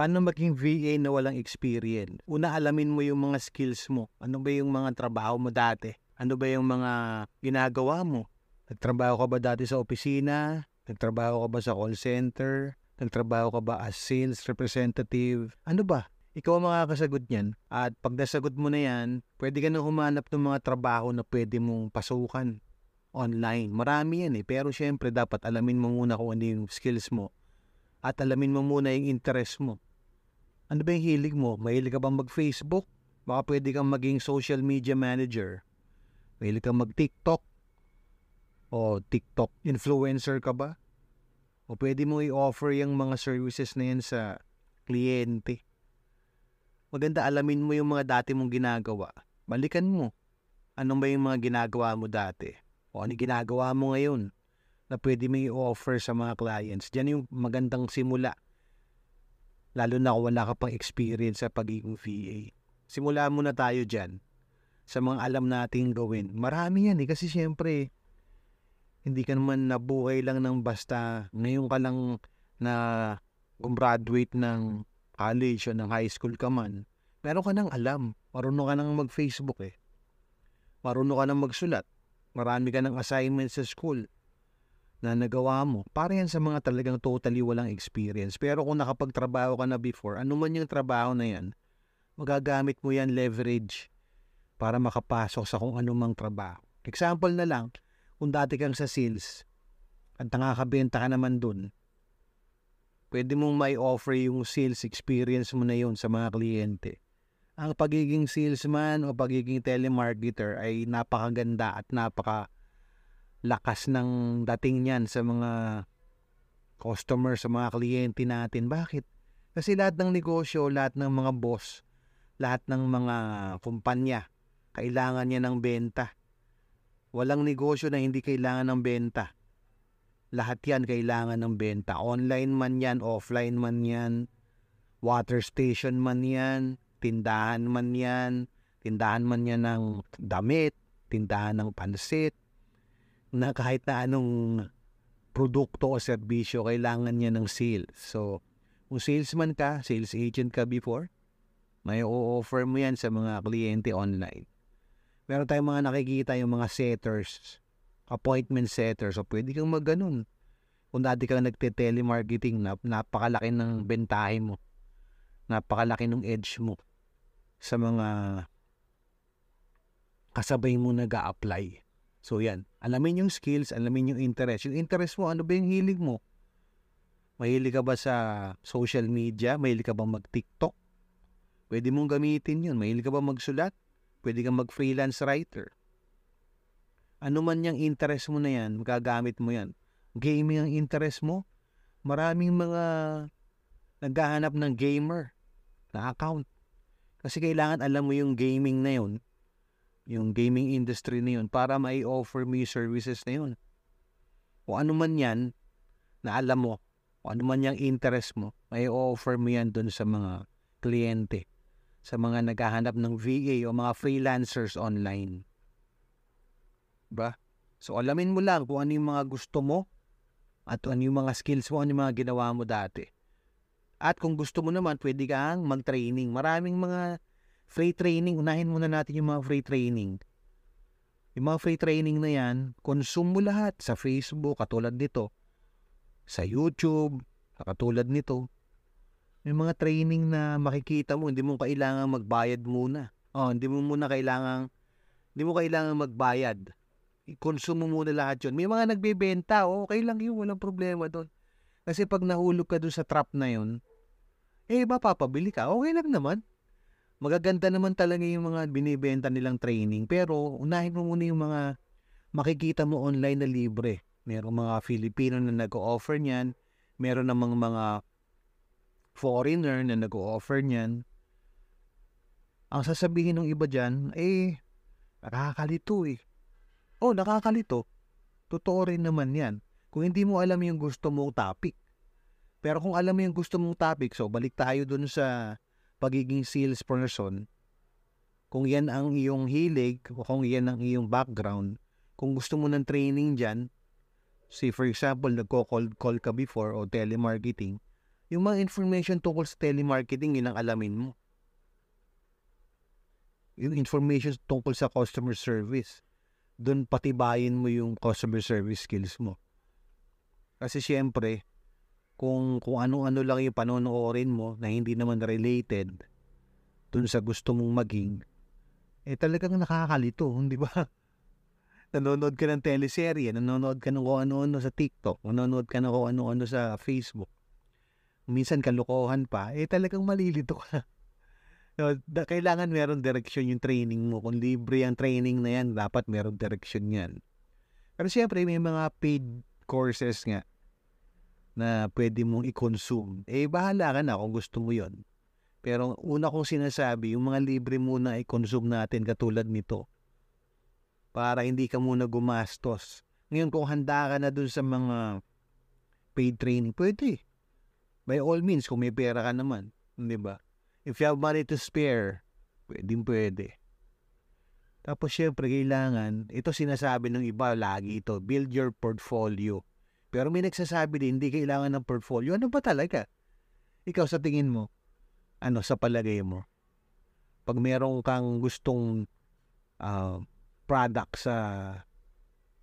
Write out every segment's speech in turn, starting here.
Paano maging VA na walang experience? Una, alamin mo yung mga skills mo. Ano ba yung mga trabaho mo dati? Ano ba yung mga ginagawa mo? Nagtrabaho ka ba dati sa opisina? Nagtrabaho ka ba sa call center? Nagtrabaho ka ba as sales representative? Ano ba? Ikaw ang makakasagot niyan. At pag nasagot mo na yan, pwede ka na humanap ng mga trabaho na pwede mong pasukan online. Marami yan eh. Pero syempre, dapat alamin mo muna kung ano yung skills mo. At alamin mo muna yung interest mo. Ano ba yung hilig mo? Mahilig ka bang mag-Facebook? Baka pwede kang maging social media manager. Mahilig kang mag-TikTok? O TikTok influencer ka ba? O pwede mo i-offer yung mga services na yan sa kliyente. Maganda alamin mo yung mga dati mong ginagawa. Balikan mo. Ano ba yung mga ginagawa mo dati? O ano ginagawa mo ngayon na pwede mo i-offer sa mga clients. Diyan yung magandang simula. Lalo na kung wala ka pang experience sa pagiging VA. Simula muna tayo dyan sa mga alam nating gawin. Marami yan eh kasi syempre hindi ka naman nabuhay lang ng basta ngayon ka lang na gumraduate ng college o ng high school ka man. Meron ka nang alam. Marunong ka nang mag-Facebook eh. Marunong ka nang magsulat. Marami ka ng assignments sa school na nagawa mo. Para yan sa mga talagang totally walang experience. Pero kung nakapagtrabaho ka na before, ano man yung trabaho na yan, magagamit mo yan leverage para makapasok sa kung anumang trabaho. Example na lang, kung dati kang sa sales at nakakabenta ka naman dun, pwede mong may offer yung sales experience mo na yun sa mga kliyente. Ang pagiging salesman o pagiging telemarketer ay napakaganda at napaka lakas ng dating niyan sa mga customer, sa mga kliyente natin. Bakit? Kasi lahat ng negosyo, lahat ng mga boss, lahat ng mga kumpanya, kailangan niya ng benta. Walang negosyo na hindi kailangan ng benta. Lahat yan kailangan ng benta. Online man yan, offline man yan, water station man yan, tindahan man yan, tindahan man yan ng damit, tindahan ng pansit, na kahit na anong produkto o serbisyo, kailangan niya ng sales. So, kung salesman ka, sales agent ka before, may o-offer mo yan sa mga kliyente online. Meron tayong mga nakikita yung mga setters, appointment setters. So, pwede kang mag ganun. Kung dati kang nagte-telemarketing, nap napakalaki ng bentahe mo. Napakalaki ng edge mo sa mga kasabay mo nag apply So yan, alamin yung skills, alamin yung interest. Yung interest mo, ano ba yung hilig mo? Mahilig ka ba sa social media? Mahilig ka ba mag-TikTok? Pwede mong gamitin yun. Mahilig ka ba magsulat? Pwede kang mag-freelance writer. Ano man yung interest mo na yan, magagamit mo yan. Gaming ang interest mo? Maraming mga naghahanap ng gamer na account. Kasi kailangan alam mo yung gaming na yun yung gaming industry na yun para may offer mo yung services na yun. O ano man yan na alam mo, o ano man yung interest mo, may offer mo yan dun sa mga kliyente, sa mga naghahanap ng VA o mga freelancers online. Ba? So alamin mo lang kung ano yung mga gusto mo at ano yung mga skills mo, ano yung mga ginawa mo dati. At kung gusto mo naman, pwede kang mag-training. Maraming mga free training, unahin muna natin yung mga free training. Yung mga free training na yan, consume mo lahat sa Facebook, katulad nito. Sa YouTube, katulad nito. Yung mga training na makikita mo, hindi mo kailangan magbayad muna. Oh, hindi mo muna kailangan hindi mo kailangan magbayad. I-consume mo muna lahat yun. May mga nagbebenta, oh, okay lang yun, walang problema doon. Kasi pag nahulog ka doon sa trap na yun, eh, mapapabili ka, okay lang naman magaganda naman talaga yung mga binibenta nilang training. Pero unahin mo muna yung mga makikita mo online na libre. Merong mga Filipino na nag-offer niyan. Meron namang mga foreigner na nag-offer niyan. Ang sasabihin ng iba dyan, eh, nakakalito eh. Oh, nakakalito. Totoo rin naman yan. Kung hindi mo alam yung gusto mong topic. Pero kung alam mo yung gusto mong topic, so balik tayo dun sa pagiging salesperson, kung yan ang iyong hilig, kung yan ang iyong background, kung gusto mo ng training dyan, say for example, nagko-cold call ka before o telemarketing, Yung mga information tungkol sa telemarketing, yun ang alamin mo. Yung information tungkol sa customer service, doon patibayin mo yung customer service skills mo. Kasi siyempre, kung, kung ano-ano lang yung panonoorin mo na hindi naman related dun sa gusto mong maging, eh talagang nakakalito, di ba? nanonood ka ng teleserye, nanonood ka ng kung ano-ano sa TikTok, nanonood ka ng kung ano-ano sa Facebook. Minsan kalokohan pa, eh talagang malilito ka. So, da, kailangan meron direction yung training mo. Kung libre ang training na yan, dapat meron direction yan. Pero siyempre, may mga paid courses nga na pwede mong i-consume. Eh, bahala ka na kung gusto mo yon. Pero una kong sinasabi, yung mga libre muna i-consume natin katulad nito para hindi ka muna gumastos. Ngayon, kung handa ka na dun sa mga paid training, pwede. By all means, kung may pera ka naman. Di ba? If you have money to spare, pwede pwede. Tapos syempre kailangan, ito sinasabi ng iba lagi ito, build your portfolio. Pero may nagsasabi din, hindi kailangan ng portfolio. Ano ba talaga? Ikaw sa tingin mo, ano sa palagay mo? Pag meron kang gustong uh, product sa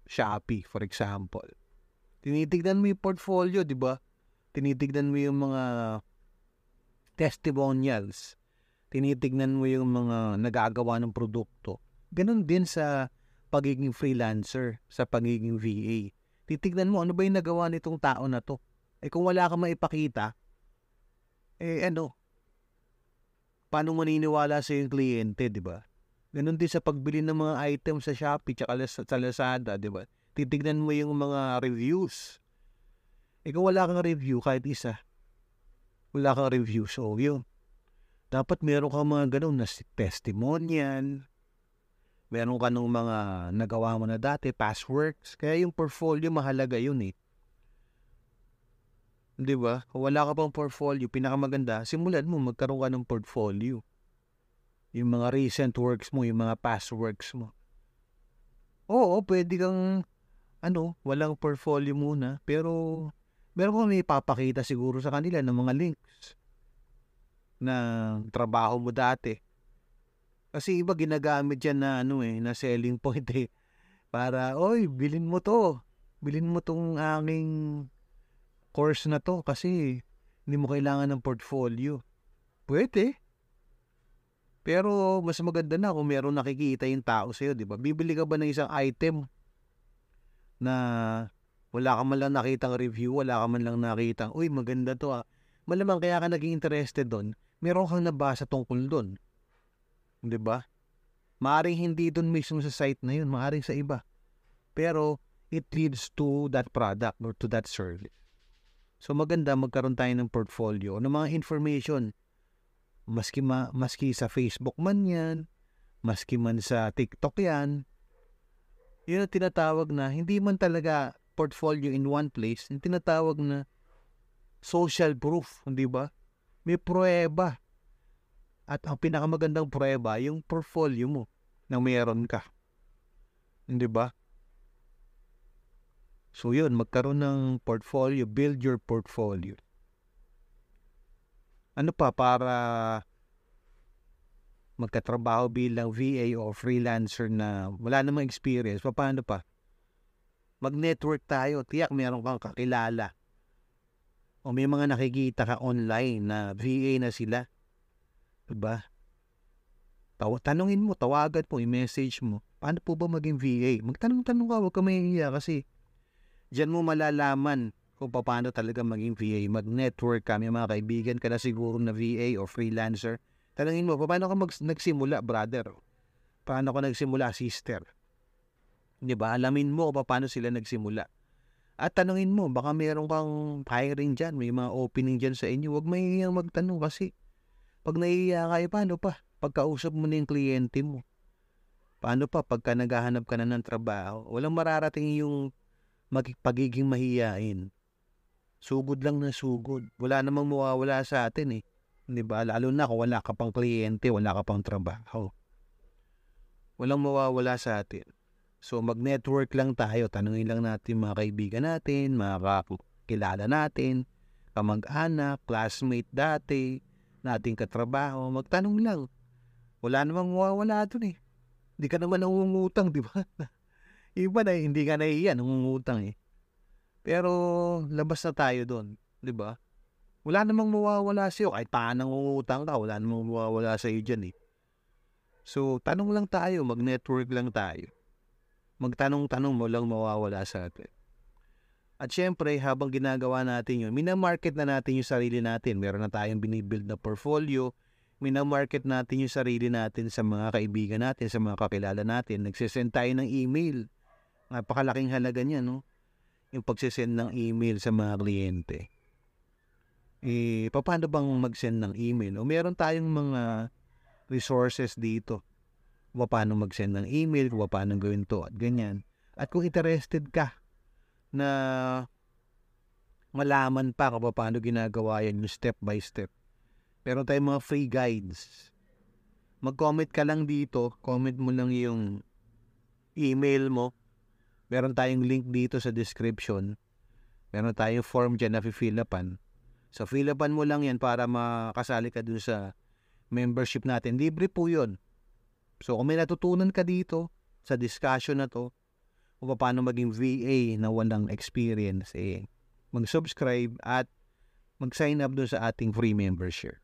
Shopee, for example, tinitignan mo yung portfolio, di ba? Tinitignan mo yung mga testimonials. Tinitignan mo yung mga nagagawa ng produkto. Ganon din sa pagiging freelancer, sa pagiging VA. Titignan mo ano ba yung nagawa nitong tao na to. Eh kung wala kang maipakita, eh ano, paano maniniwala sa yung kliyente, di ba? Ganon din sa pagbili ng mga items sa Shopee tsaka sa Lazada, di ba? Titignan mo yung mga reviews. Eh kung wala kang review, kahit isa, wala kang review. So, yun. Dapat meron kang mga ganun na testimonial, meron ka ng mga nagawa mo na dati, past works. Kaya yung portfolio, mahalaga yun eh. Di ba? Kung wala ka pang portfolio, pinakamaganda, simulan mo, magkaroon ka ng portfolio. Yung mga recent works mo, yung mga past works mo. Oo, pwede kang, ano, walang portfolio muna, pero meron ko may ipapakita siguro sa kanila ng mga links na trabaho mo dati. Kasi iba ginagamit yan na ano eh, na selling point eh. Para, oy, bilin mo to. Bilin mo tong aking course na to kasi hindi mo kailangan ng portfolio. Pwede. Pero mas maganda na kung meron nakikita yung tao sa'yo, di ba? Bibili ka ba ng isang item na wala ka man lang nakitang review, wala ka man lang nakitang, uy, maganda to ah. Malamang kaya ka naging interested doon, meron kang nabasa tungkol doon. Di ba? Maaring hindi doon mismo sa site na yun, maaring sa iba. Pero, it leads to that product or to that service. So maganda magkaroon tayo ng portfolio ng mga information. Maski, ma, maski sa Facebook man yan, maski man sa TikTok yan, yun ang tinatawag na hindi man talaga portfolio in one place, yung tinatawag na social proof, di ba? May prueba. At ang pinakamagandang prueba, yung portfolio mo na mayroon ka. Di ba? So yun, magkaroon ng portfolio, build your portfolio. Ano pa para magkatrabaho bilang VA o freelancer na wala namang experience, paano pa? mag-network tayo. Tiyak meron kang kakilala. O may mga nakikita ka online na VA na sila. Diba? Taw- tanungin mo, tawagan mo, i-message mo. Paano po ba maging VA? Magtanong-tanong ka, huwag ka mahihiya kasi diyan mo malalaman kung paano talaga maging VA. Mag-network ka, mga kaibigan ka na siguro na VA o freelancer. Tanungin mo, paano ka mag- nagsimula, brother? Paano ka nagsimula, sister? 'Di ba? Alamin mo paano sila nagsimula. At tanungin mo, baka meron kang hiring dyan, may mga opening dyan sa inyo. Huwag mahihiyang magtanong kasi pag nahihiya kayo, paano pa? Pagkausap mo na yung kliyente mo. Paano pa pagka naghahanap ka na ng trabaho? Walang mararating yung pagiging mahiyain. Sugod lang na sugod. Wala namang mawawala sa atin eh. Di ba? Lalo na kung wala ka pang kliyente, wala ka pang trabaho. Walang mawawala sa atin. So mag-network lang tayo, tanungin lang natin mga kaibigan natin, mga kakilala natin. kamag-anak, classmate dati, nating katrabaho, magtanong lang. Wala namang mawawala dun eh. Hindi ka naman nangungutang, di ba? Iba na hindi ka nahihiya, nangungutang eh. Pero labas na tayo doon, di ba? Wala namang mawawala sa iyo. Kahit paano nangungutang ka, wala namang mawawala sa iyo dyan eh. So, tanong lang tayo, mag-network lang tayo. Magtanong-tanong mo lang mawawala sa atin. At syempre, habang ginagawa natin yun, minamarket na natin yung sarili natin. Meron na tayong binibuild na portfolio. Minamarket natin yung sarili natin sa mga kaibigan natin, sa mga kakilala natin. Nagsisend tayo ng email. Napakalaking halaga niya, no? Yung pagsisend ng email sa mga kliyente. Eh, paano bang mag-send ng email? O meron tayong mga resources dito. Kung paano mag-send ng email, kung paano gawin to at ganyan. At kung interested ka na malaman pa kung paano ginagawa yan yung step by step. Meron tayong mga free guides. Mag-comment ka lang dito, comment mo lang yung email mo. Meron tayong link dito sa description. Meron tayong form dyan na fill upan. So, fill upan mo lang yan para makasali ka dun sa membership natin. Libre po yun. So, kung may natutunan ka dito sa discussion na to, kung paano maging VA na walang experience, eh, mag-subscribe at mag-sign up doon sa ating free membership.